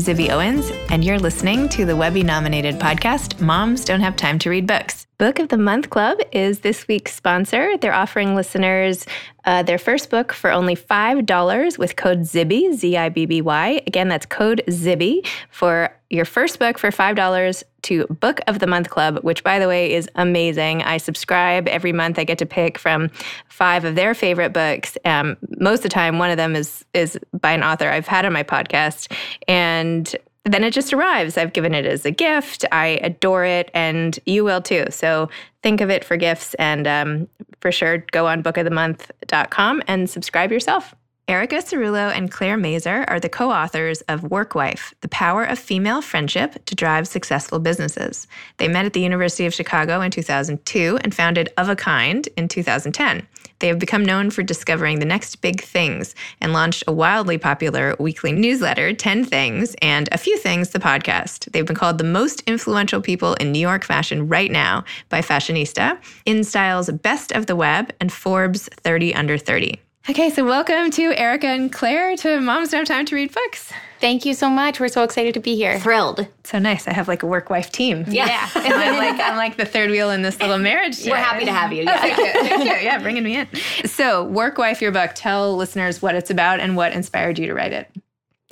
I'm Zibby Owens, and you're listening to the Webby nominated podcast, Moms Don't Have Time to Read Books. Book of the Month Club is this week's sponsor. They're offering listeners uh, their first book for only $5 with code ZIBBY, Z I B B Y. Again, that's code ZIBBY for your first book for $5 to Book of the Month Club, which, by the way, is amazing. I subscribe every month. I get to pick from five of their favorite books. Um, most of the time, one of them is, is by an author I've had on my podcast. And then it just arrives. I've given it as a gift. I adore it, and you will too. So think of it for gifts, and um, for sure, go on bookofthemonth.com and subscribe yourself. Erica Cerulo and Claire Mazur are the co authors of Workwife The Power of Female Friendship to Drive Successful Businesses. They met at the University of Chicago in 2002 and founded Of a Kind in 2010. They have become known for discovering the next big things and launched a wildly popular weekly newsletter, 10 Things, and A Few Things, the podcast. They've been called the most influential people in New York fashion right now by Fashionista, InStyle's Best of the Web, and Forbes 30 Under 30. Okay, so welcome to Erica and Claire to Moms Don't Have Time to Read Books. Thank you so much. We're so excited to be here. Thrilled. So nice. I have like a work wife team. Yeah. I'm like I'm like the third wheel in this little marriage. We're happy to have you. Yeah. Thank you. Thank you. Yeah, bringing me in. So, Work Wife, your book. Tell listeners what it's about and what inspired you to write it.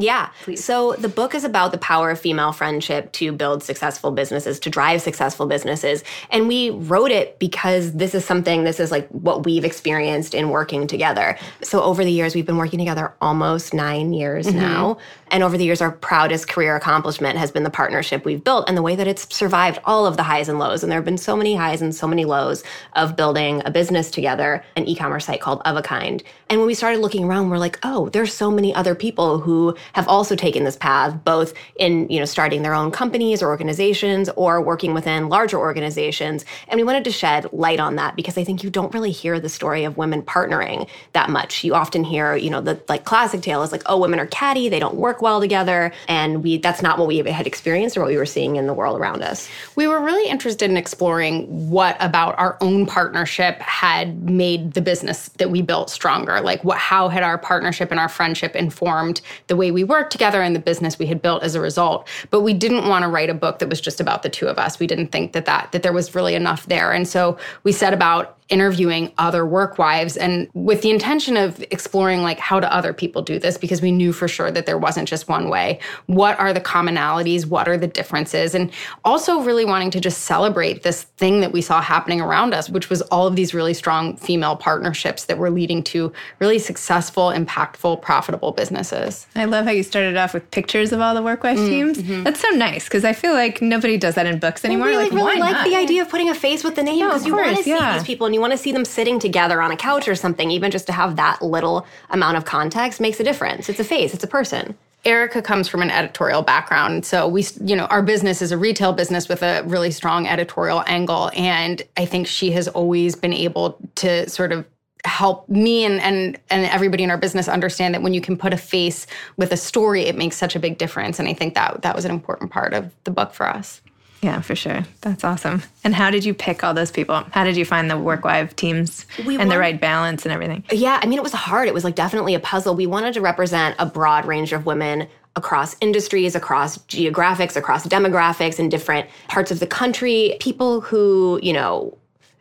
Yeah. So the book is about the power of female friendship to build successful businesses, to drive successful businesses. And we wrote it because this is something, this is like what we've experienced in working together. So over the years, we've been working together almost nine years mm-hmm. now. And over the years, our proudest career accomplishment has been the partnership we've built and the way that it's survived all of the highs and lows. And there have been so many highs and so many lows of building a business together, an e commerce site called Of a Kind. And when we started looking around, we're like, oh, there's so many other people who have also taken this path, both in you know starting their own companies or organizations or working within larger organizations. And we wanted to shed light on that because I think you don't really hear the story of women partnering that much. You often hear, you know, the like classic tale is like, oh, women are catty, they don't work well together, and we that's not what we had experienced or what we were seeing in the world around us. We were really interested in exploring what about our own partnership had made the business that we built stronger. Like what how had our partnership and our friendship informed the way we worked together and the business we had built as a result. But we didn't want to write a book that was just about the two of us. We didn't think that that that there was really enough there. And so we set about interviewing other work wives and with the intention of exploring like how do other people do this? Because we knew for sure that there wasn't just one way. What are the commonalities? What are the differences? And also really wanting to just celebrate this thing that we saw happening around us which was all of these really strong female partnerships that were leading to really successful impactful profitable businesses. I love how you started off with pictures of all the work wife mm, teams. mm-hmm. that's so nice because i feel like nobody does that in books anymore. well, we, like, really like the idea of putting a face with the name because no, you want to see these people and you want to see them sitting together on a couch or something, even just to have that little amount of context makes a difference. It's a face, it's a person. Erica comes from an editorial background. So we, you know, our business is a retail business with a really strong editorial angle. And I think she has always been able to sort of help me and, and and everybody in our business understand that when you can put a face with a story, it makes such a big difference. And I think that that was an important part of the book for us. Yeah, for sure. That's awesome. And how did you pick all those people? How did you find the work wife teams we and want, the right balance and everything? Yeah, I mean, it was hard. It was like definitely a puzzle. We wanted to represent a broad range of women across industries, across geographics, across demographics in different parts of the country. People who, you know,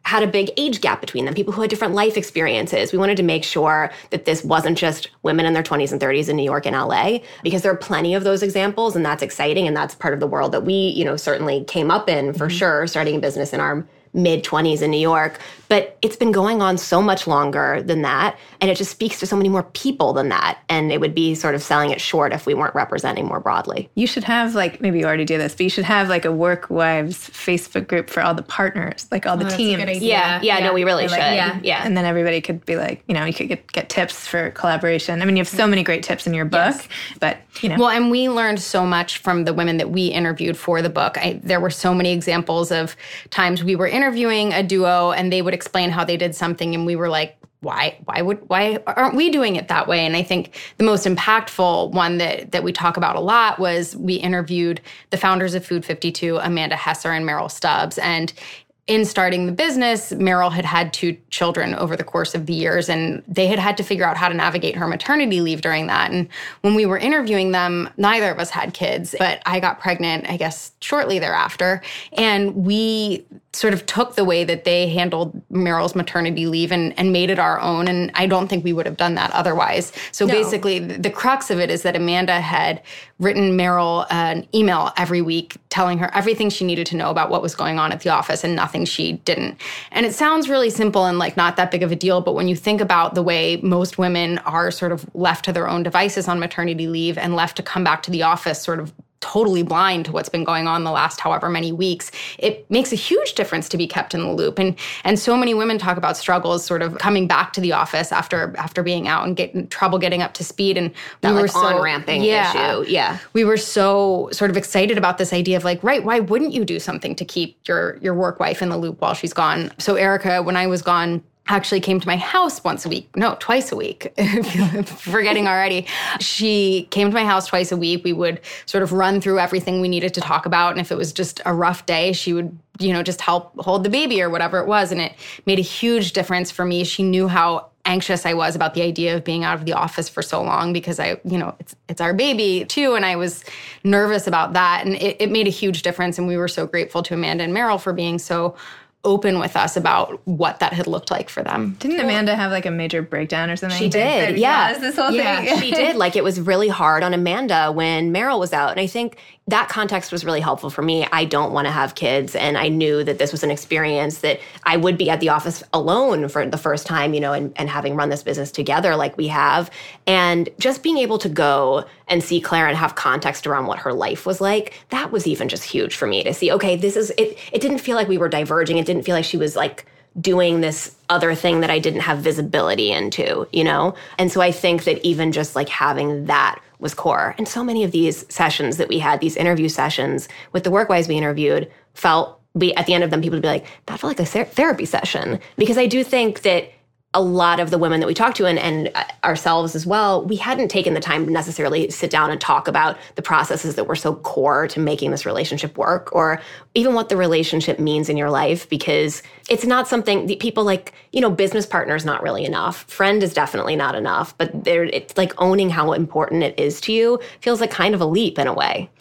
had a big age gap between them, people who had different life experiences. We wanted to make sure that this wasn't just women in their 20s and 30s in New York and LA, because there are plenty of those examples, and that's exciting. And that's part of the world that we, you know, certainly came up in for mm-hmm. sure, starting a business in our mid 20s in New York. But it's been going on so much longer than that. And it just speaks to so many more people than that. And it would be sort of selling it short if we weren't representing more broadly. You should have, like, maybe you already do this, but you should have like a work wives Facebook group for all the partners, like all oh, the oh, teams. Yeah, yeah, yeah, no, we really should. yeah. yeah. And then everybody could be like, you know, you could get, get tips for collaboration. I mean, you have so many great tips in your book, yes. but, you know. Well, and we learned so much from the women that we interviewed for the book. I, there were so many examples of times we were interviewing a duo and they would explain how they did something and we were like why why would why aren't we doing it that way and i think the most impactful one that that we talk about a lot was we interviewed the founders of food 52 amanda hesser and merrill stubbs and in starting the business, Merrill had had two children over the course of the years, and they had had to figure out how to navigate her maternity leave during that. And when we were interviewing them, neither of us had kids, but I got pregnant, I guess, shortly thereafter. And we sort of took the way that they handled Merrill's maternity leave and, and made it our own. And I don't think we would have done that otherwise. So no. basically, the crux of it is that Amanda had written Meryl an email every week telling her everything she needed to know about what was going on at the office and nothing she didn't. And it sounds really simple and like not that big of a deal, but when you think about the way most women are sort of left to their own devices on maternity leave and left to come back to the office sort of totally blind to what's been going on the last however many weeks it makes a huge difference to be kept in the loop. And and so many women talk about struggles sort of coming back to the office after after being out and getting trouble getting up to speed. And that, we like, were so ramping yeah, issue yeah. We were so sort of excited about this idea of like right why wouldn't you do something to keep your your work wife in the loop while she's gone? So erica when i was gone actually came to my house once a week. No, twice a week. Forgetting already. She came to my house twice a week. We would sort of run through everything we needed to talk about. And if it was just a rough day, she would, you know, just help hold the baby or whatever it was. And it made a huge difference for me. She knew how anxious I was about the idea of being out of the office for so long because I, you know, it's it's our baby too, and I was nervous about that, and it, it made a huge difference. And we were so grateful to Amanda and Merrill for being so open with us about what that had looked like for them. Didn't Amanda have like a major breakdown or something? She did. Yeah. This whole yeah, thing. she did. Like it was really hard on Amanda when Merrill was out. And I think that context was really helpful for me. I don't want to have kids. And I knew that this was an experience that I would be at the office alone for the first time, you know, and, and having run this business together like we have. And just being able to go and see Claire and have context around what her life was like, that was even just huge for me to see, okay, this is it it didn't feel like we were diverging. It didn't feel like she was like doing this other thing that I didn't have visibility into, you know? And so I think that even just like having that was core. And so many of these sessions that we had, these interview sessions with the workwives we interviewed, felt we at the end of them people would be like, that felt like a therapy session. Because I do think that a lot of the women that we talked to and, and, uh, ourselves as well, we hadn't taken the time to necessarily sit down and talk about the processes that were so core to making this relationship work or even what the relationship means in your life because it's not something that people like, you know, business partner is not really enough. Friend is definitely not enough, but there it's like owning how important it is to you feels like kind of a leap in a way.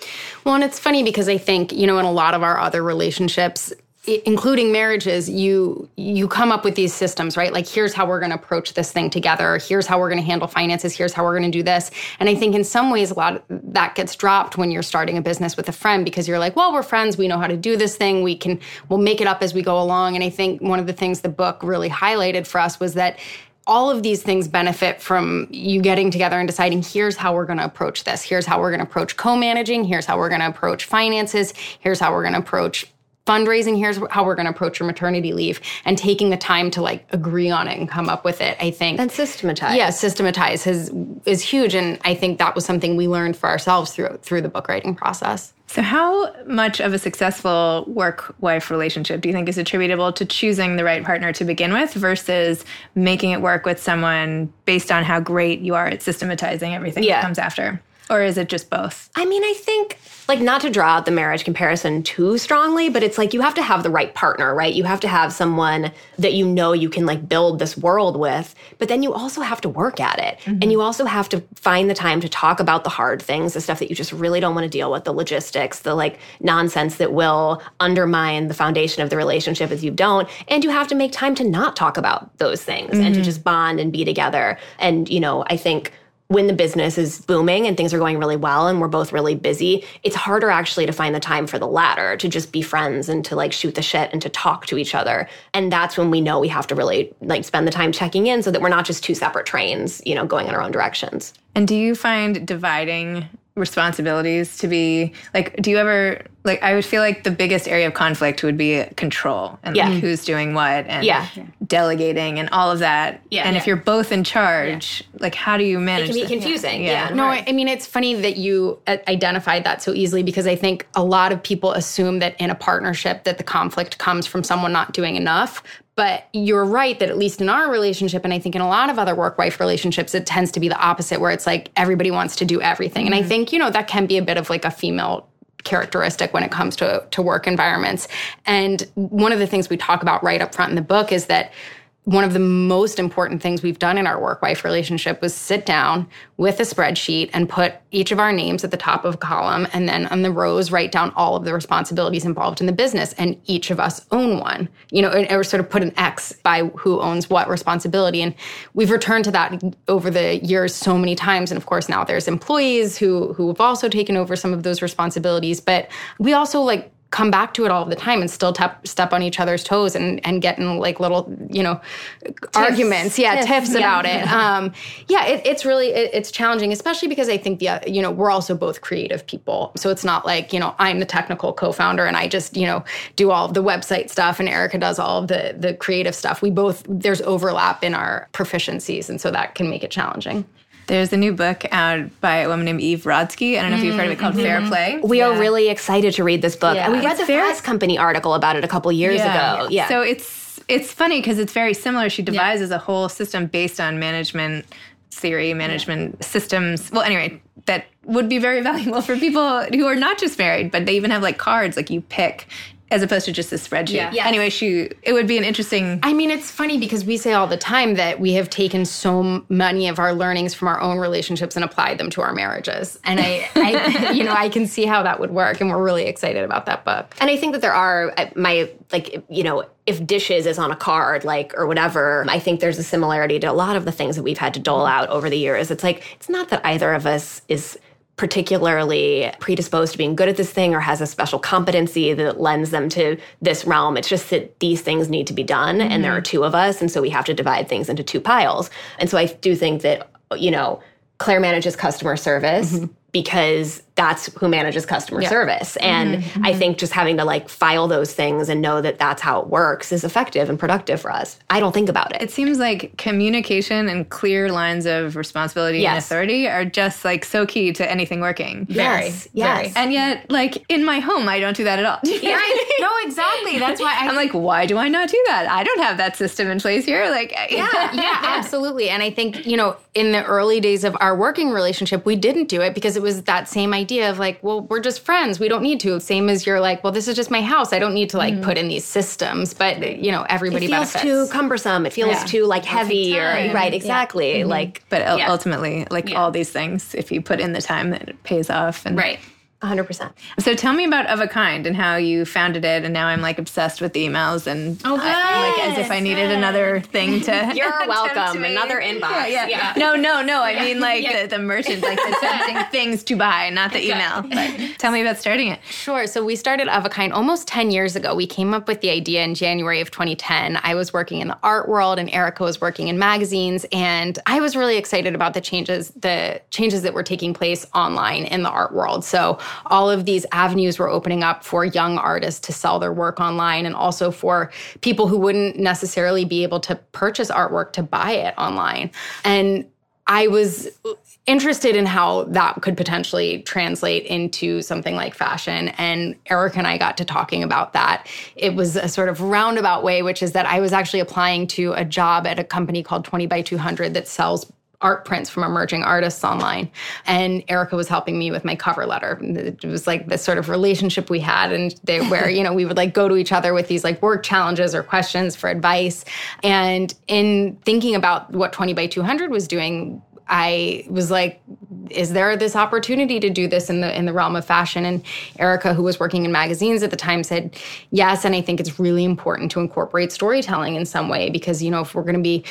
Well, and it's funny because I think, you know, in a lot of our other relationships, including marriages you you come up with these systems right? Like here's how we're going to approach this thing together. Here's how we're going to handle finances. Here's how we're going to do this. And i think in some ways a lot that gets dropped when you're starting a business with a friend because you're like well we're friends. We know how to do this thing. We can we'll make it up as we go along. And i think one of the things the book really highlighted for us was that all of these things benefit from you getting together and deciding here's how we're going to approach this. Here's how we're going to approach co-managing. Here's how we're going to approach finances. Here's how we're going to approach fundraising here's how we're going to approach your maternity leave and taking the time to like agree on it and come up with it i think. And systematize. Yeah systematize has, is huge and i think that was something we learned for ourselves through through the book writing process. So how much of a successful work wife relationship do you think is attributable to choosing the right partner to begin with versus making it work with someone based on how great you are at systematizing everything yeah. that comes after or is it just both? I mean, I think, like, not to draw out the marriage comparison too strongly, but it's like you have to have the right partner, right? You have to have someone that you know you can, like, build this world with, but then you also have to work at it. Mm-hmm. And you also have to find the time to talk about the hard things, the stuff that you just really don't want to deal with, the logistics, the, like, nonsense that will undermine the foundation of the relationship if you don't. And you have to make time to not talk about those things mm-hmm. and to mm-hmm. just bond and be together. And, you know, I think when the business is booming and things are going really well and we're both really busy, it's harder actually to find the time for the latter, to just be friends and to like shoot the shit and to talk to each other. And that's when we know we have to really like spend the time checking in so that we're not just two separate trains, you know, going in our own directions. And do you find dividing responsibilities to be like do you ever like i would feel like the biggest area of conflict would be control and yeah. like who's doing what and yeah. delegating and all of that yeah and yeah. if you're both in charge like how do you manage it can be confusing yeah, no I, I mean it's funny that you identified that so easily because i think a lot of people assume that in a partnership that the conflict comes from someone not doing enough but you're right that at least in our relationship, and I think in a lot of other work wife relationships, it tends to be the opposite, where it's like everybody wants to do everything. Mm-hmm. And I mm-hmm. think, you know, that can be a bit of like a female characteristic when it comes to, to work environments. And one of the things we talk about right up front in the book is that one of the most important things we've done in our work wife relationship was sit down with a spreadsheet and put each of our names at the top of a column and then on the rows write down all of the responsibilities involved in the business and each of us own one you know and or sort of put an x by who owns what responsibility. And we've returned to that over the years so many times. And of course now there's employees who who have also taken over some of those responsibilities. But we also like come back to it all the time and still tep- step on each other's toes and and get in like little you know tiffs. arguments. Yeah tiffs, tiffs about yeah. it. Um, yeah it, it's really it, it's challenging especially because i think the you know we're also both creative people. So it's not like you know i'm the technical co-founder and i just you know do all of the website stuff and erica does all of the the creative stuff. We both there's overlap in our proficiencies and so that can make it challenging there's a new book out by a woman named Eve Rodsky. I don't know if you've heard of it called mm-hmm. Fair Play. We yeah. are really excited to read this book. Yeah. And we read it's the Fast Company article about it a couple years yeah. ago. Yeah. So it's it's funny because it's very similar. She devises a whole system based on management theory, management systems. Well, anyway, that would be very valuable for people who are not just married, but they even have like cards like you pick as opposed to just a spreadsheet. Yeah. Yes. Anyway, she it would be an interesting. I mean, it's funny because we say all the time that we have taken so many of our learnings from our own relationships and applied them to our marriages, and I, I you know, I can see how that would work, and we're really excited about that book. And I think that there are uh, my like you know if dishes is on a card like or whatever i think there's a similarity to a lot of the things that we've had to dole out over the years it's like it's not that either of us is particularly predisposed to being good at this thing or has a special competency that lends them to this realm. It's just that these things need to be done mm-hmm. and there are mm-hmm. two of us. And so we have to divide things into two piles. And so I do think that, you know, Claire manages customer service. Mm-hmm because that's who manages customer yeah. service. And mm-hmm, I mm-hmm. think just having to like file those things and know that that's how it works is effective and productive for us. I don't think about it. It seems like communication and clear lines of responsibility yes. and authority are just like so key to anything working. Very. Yes. yes. Very. And yet, like in my home, I don't do that at all. yeah, no, exactly. That's why I, am like, why do I not do that? I don't have that system in place here. Like, yeah, yeah, absolutely. And I think, you know, in the early days of our working relationship, we didn't do it because it was that same idea of like, well, we're just friends. We don't need to. Same as you're like, well, this is just my house. I don't need to like mm put in these systems. But you know, everybody it feels benefits. too cumbersome. It feels yeah. too like heavy or right, exactly. Yeah. Mm-hmm. Like, but yeah. ultimately, like all these things, if you put in the time, it pays off. And right. 100%. So tell me about Of a Kind and how you founded it. And now I'm like obsessed with emails and oh, I, like as if I needed another thing to. You're welcome. Another inbox. Yeah, yeah. yeah, No, no, no. I mean like yeah. the, the merchant, like the tempting things to buy, not the email. But tell me about starting it. Sure. So we started Of a Kind almost 10 years ago. We came up with the idea in January of 2010. I was working in the art world and Erica was working in magazines. And I was really excited about the changes, the changes that were taking place online in the art world. So all of these avenues were opening up for young artists to sell their work online and also for people who wouldn't necessarily be able to purchase artwork to buy it online. And I was interested in how that could potentially translate into something like fashion. And Eric and I got to talking about that. It was a sort of roundabout way, which is that I was actually applying to a job at a company called 20 by 200 that sells art prints from emerging artists online. And Erica was helping me with my cover letter. It was like this sort of relationship we had and they, where, you know, we would like go to each other with these like work challenges or questions for advice. And in thinking about what 20 by 200 was doing, I was like, is there this opportunity to do this in the in the realm of fashion? And Erica, who was working in magazines at the time, said yes. And I think it's really important to incorporate storytelling in some way because you know if we're going to be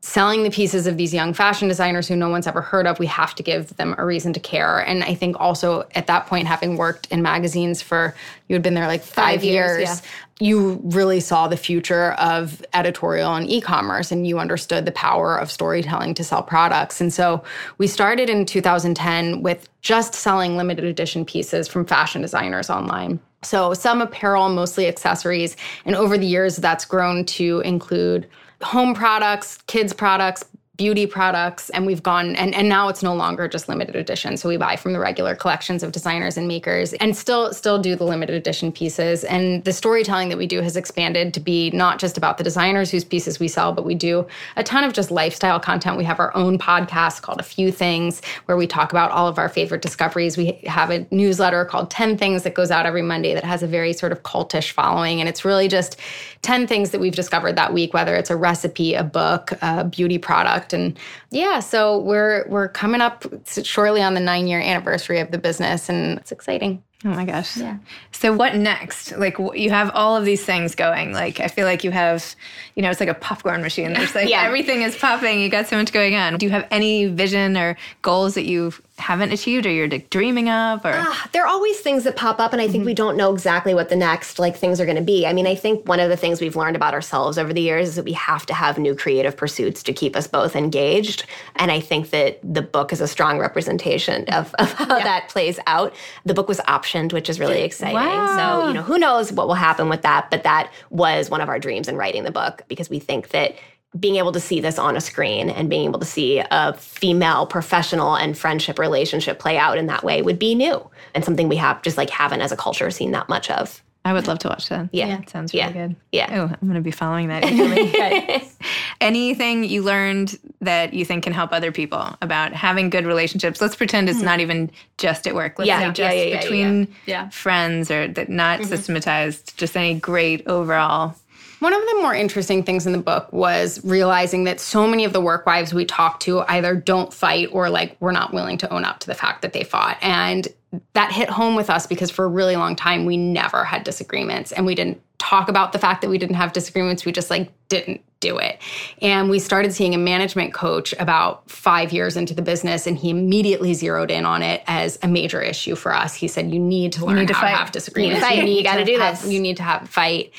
selling the pieces of these young fashion designers who no one's ever heard of, we have to give them a reason to care. And I think also at that point, having worked in magazines for, you had been there like five, five years, years yeah. you really saw the future of editorial and e commerce and you understood the power of storytelling to sell products. And so we started in 2010 with just selling limited edition pieces from fashion designers online. So some apparel, mostly accessories. And over the years, that's grown to include home products, kids products, beauty products and we've gone and, and now it's no longer just limited edition. So we buy from the regular collections of designers and makers and still still do the limited edition pieces. And the storytelling that we do has expanded to be not just about the designers whose pieces we sell but we do a ton of just lifestyle content. We have our own podcast called a few things where we talk about all of our favorite discoveries. We have a newsletter called 10 things that goes out every monday that has a very sort of cultish following. And it's really just 10 things that we've discovered that week whether it's a recipe a book a beauty product and yeah, so we're we're coming up shortly on the nine year anniversary of the business, and it's exciting. Oh my gosh. Yeah. So what next? Like you have all of these things going. Like I feel like you have, you know, it's like a popcorn machine. There's like yeah. everything is popping. You got so much going on. Do you have any vision or goals that you haven't achieved or you're dreaming of or uh, there are always things that pop up and i think mm-hmm. we don't know exactly what the next like things are going to be i mean i think one of the things we've learned about ourselves over the years is that we have to have new creative pursuits to keep us both engaged and i think that the book is a strong representation of, of how yeah. that plays out the book was optioned which is really exciting wow. so you know who knows what will happen with that but that was one of our dreams in writing the book because we think that being able to see this on a screen and being able to see a female professional and friendship relationship play out in that way would be new and something we have just like haven't as a culture seen that much of. I would love to watch that. Yeah. yeah. sounds really yeah. good. Yeah. Oh, I'm going to be following that. Anything you learned that you think can help other people about having good relationships? Let's pretend it's mm-hmm. not even just at work. Let's yeah. say just yeah, between friends or that not mm-hmm. systematized, just any great overall one of the more interesting things in the book was realizing that so many of the work wives we talk to either don't fight or like we're not willing to own up to the fact that they fought. And that hit home with us because for a really long time we never had disagreements and we didn't talk about the fact that we didn't have disagreements. We just like didn't do it. And we started seeing a management coach about five years into the business, and he immediately zeroed in on it as a major issue for us. He said, "You need to learn need to how fight. to have disagreements. You, you, you got to do have, this. You need to have fight."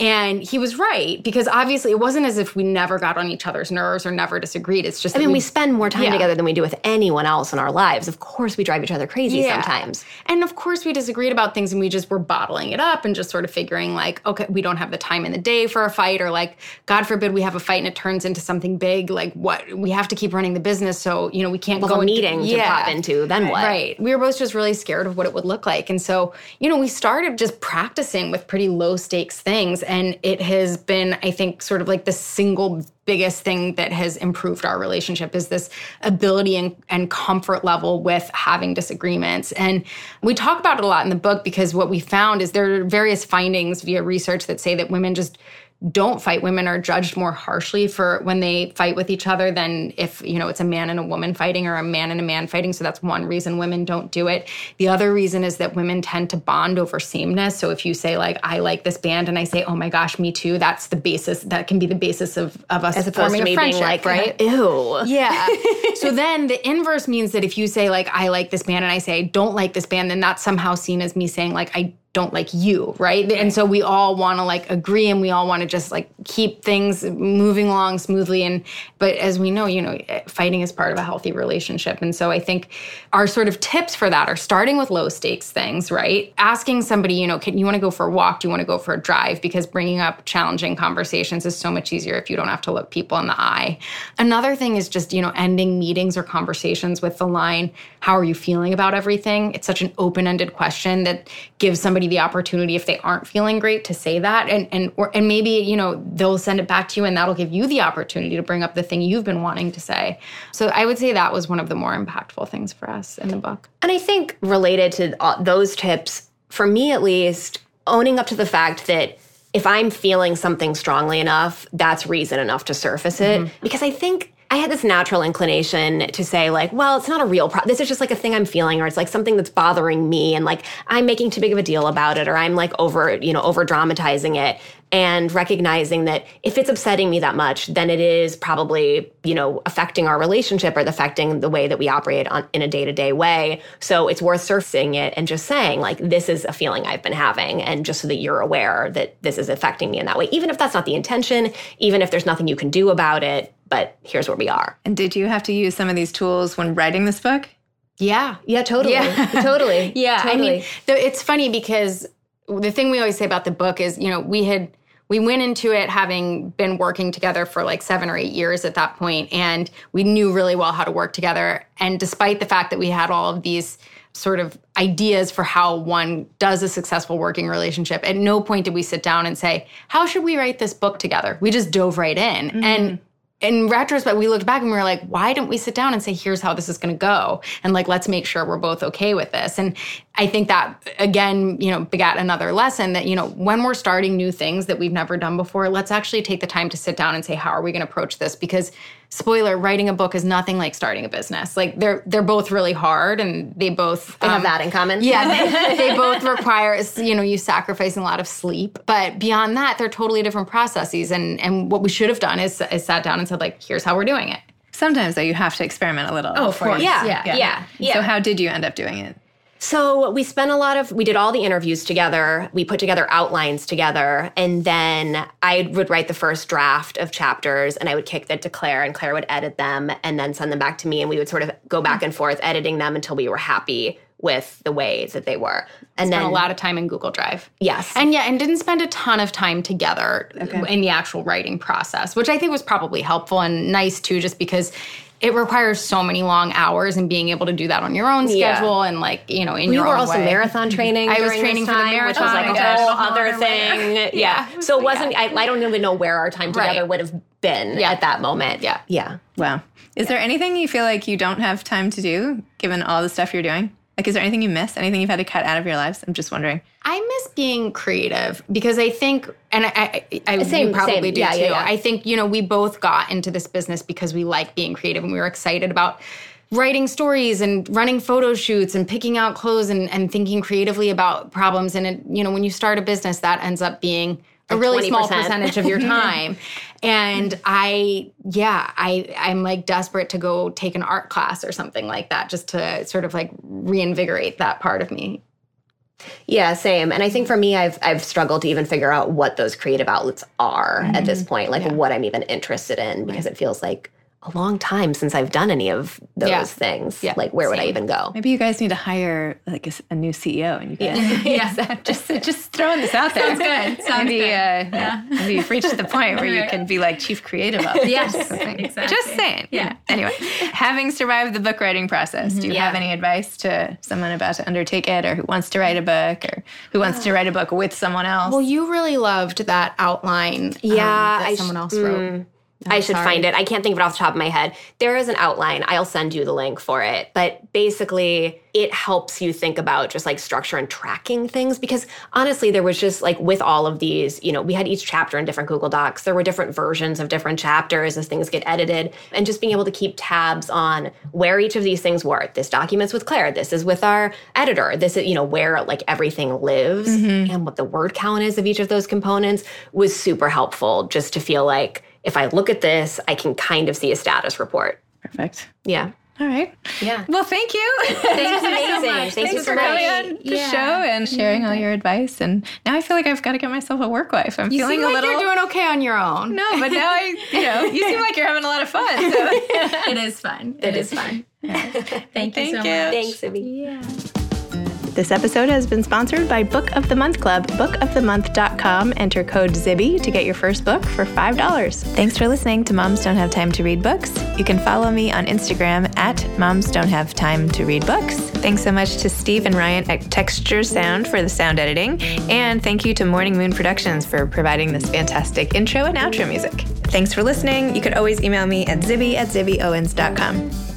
And he was right because obviously it wasn't as if we never got on each other's nerves or never disagreed. It's just I mean, we, we, spend more time yeah. together than we do with anyone else in our lives. Of course, we drive each other crazy yeah. sometimes, and of course, we disagreed about things, and we just were bottling it up and just sort of figuring like, okay, we don't have the time in the day for a fight, or like, God forbid we have a fight and it turns into something big. Like, what we have to keep running the business, so you know we can't well, go a meeting into, to yeah. pop into. Then what? Right. We were both just really scared of what it would look like, and so you know we started just practicing with pretty low stakes things, and it has been, I think, sort of like the single biggest thing that has improved our relationship is this ability and, and, comfort level with having disagreements. And we talk about it a lot in the book because what we found is there are various findings via research that say that women just don't fight women are judged more harshly for when they fight with each other than if you know it's a man and a woman fighting or a man and a man fighting. So that's one reason women don't do it. The other reason is that women tend to bond over sameness. So if you say like i like this band and i say oh my gosh me too that's the basis that can be the basis of, of us As forming a friendship like, right? Ew. Yeah. So then the inverse means that if you say like i like this band and i say i don't like this band then that's somehow seen as me saying like i don't like you, right? And so we all want to like agree and we all want to just like keep things moving along smoothly and but as we know, you know, eh, fighting is part of a healthy relationship. And so I think our sort of tips for that are starting with low stakes things, right? Asking somebody, you know, can you want to go for a walk? Do you want to go for a drive? Because bringing up challenging conversations is so much easier if you don't have to look people in the eye. Another thing is just, you know, ending meetings or conversations with the line, how are you feeling about everything? It's such an open-ended question that gives somebody somebody the opportunity if they aren't feeling great to say that. And and or and maybe you know they'll send it back to you and that'll give you the opportunity to bring up the thing you've been wanting to say. So i would say that was one of the more impactful things for us in the book. And i think related to those tips for me at least owning up to the fact that if i'm feeling something strongly enough that's reason enough to surface it. Mm-hmm. because i think I had this natural inclination to say, like, well, it's not a real problem. This is just like a thing I'm feeling, or it's like something that's bothering me, and like I'm making too big of a deal about it, or I'm like over, you know, over dramatizing it. And recognizing that if it's upsetting me that much, then it is probably, you know, affecting our relationship or affecting the way that we operate on in a day to day way. So it's worth surfacing it and just saying, like, this is a feeling I've been having, and just so that you're aware that this is affecting me in that way. Even if that's not the intention, even if there's nothing you can do about it, but here's where we are. And did you have to use some of these tools when writing this book? Yeah. Yeah, totally. Yeah. totally. yeah. Totally. I mean, it's funny because the thing we always say about the book is, you know, we had we went into it having been working together for like seven or eight years at that point, and we knew really well how to work together. And despite the fact that we had all of these sort of ideas for how one does a successful working relationship, at no point did we sit down and say, How should we write this book together? We just dove right in. Mm-hmm. And in retrospect, we looked back and we were like, why don't we sit down and say, here's how this is going to go? And like, let's make sure we're both okay with this. And I think that again, you know, begat another lesson that, you know, when we're starting new things that we've never done before, let's actually take the time to sit down and say, how are we going to approach this? Because spoiler, writing a book is nothing like starting a business. Like they're they're both really hard and they both they um, have that in common. Yeah, they, they both require you know you sacrificing a lot of sleep, but beyond that, they're totally different processes. And and what we should have done is, is sat down and said like, here's how we're doing it. Sometimes though, you have to experiment a little. Oh, of course. Yeah, yeah, yeah, yeah. So how did you end up doing it? So we spent a lot of, we did all the interviews together. We put together outlines together. And then I would write the first draft of chapters and I would kick that to Claire and Claire would edit them and then send them back to me. And we would sort of go back and forth editing them until we were happy with the ways that they were. And spent then a lot of time in Google Drive. Yes. And yeah, and didn't spend a ton of time together okay. in the actual writing process, which I think was probably helpful and nice too, just because it requires so many long hours and being able to do that on your own schedule yeah. and like you know in we your were own also way. marathon training. I was training time, for the marathon, which was like oh a whole other thing. yeah. yeah. So it wasn't. Yeah. I, I, don't even know where our time together right. would have been yeah. at that moment. Yeah. Yeah. Wow. Is there anything you feel like you don't have time to do given all the stuff you're doing? Like, is there anything you miss? Anything you've had to cut out of your lives? I'm just wondering. I miss being creative because I think, and I, I, I same, probably same. do yeah, too. Yeah, yeah. I think you know we both got into this business because we like being creative and we were excited about writing stories and running photo shoots and picking out clothes and, and thinking creatively about problems. And it, you know, when you start a business, that ends up being a really 20%. small percentage of your time. and I, yeah, I, I'm like desperate to go take an art class or something like that, just to sort of like reinvigorate that part of me. Yeah, same. And I think for me, I've I've struggled to even figure out what those creative outlets are mm-hmm. at this mm-hmm. point, like yeah. what I'm even interested in, because right. it feels like a long time since I've done any of those yeah. things. Yeah. Like, where Same. would I even go? Maybe you guys need to hire like a, a new CEO, and you guys, yeah, yeah. just just throwing this out there. Sounds good. Sounds maybe, good. Uh, yeah. maybe you've reached the point where you can be like chief creative officer. yes, exactly. Just saying. Yeah. Anyway, having survived the book writing process, mm-hmm. do you have any advice to someone about to undertake it, or who wants to write a book, or who wants to write a book with someone else? Well, you really loved that outline. Um, yeah, um, that I someone else wrote. Mm, I should sorry. find it. I can't think of it off the top of my head. There is an outline. I'll send you the link for it. But basically, it helps you think about just like structure and tracking things because honestly, there was just like with all of these, you know, we had each chapter in different Google Docs. There were different versions of different chapters as things get edited. And just being able to keep tabs on where each of these things were. This document's with Claire. This is with our editor. This is, you know, where like everything lives mm-hmm. and what the word count is of each of those components was super helpful just to feel like if I look at this, I can kind of see a status report. Perfect. Yeah. All right. Yeah. Well, thank you. Thanks, amazing. so Thank Thanks you so for coming on the yeah. show and sharing all your advice. And now I feel like I've got to get myself a work wife. I'm you feeling seem a like little. You're doing okay on your own. No, but now I, you know, you seem like you're having a lot of fun. So. it is fun. it, it is, is fun. Thank, Thank you so you. much. Thanks, Zibby. Yeah. This episode has been sponsored by Book of the Month Club. Bookofthemonth.com. Enter code ZIBBY to get your first book for $5. Thanks for listening to Moms Don't Have Time to Read Books. You can follow me on Instagram at Moms Don't Have Time to Read Books. Thanks so much to Steve and Ryan at Texture Sound for the sound editing. And thank you to Morning Moon Productions for providing this fantastic intro and outro music. Thanks for listening. You could always email me at zibby at zibbyowens.com.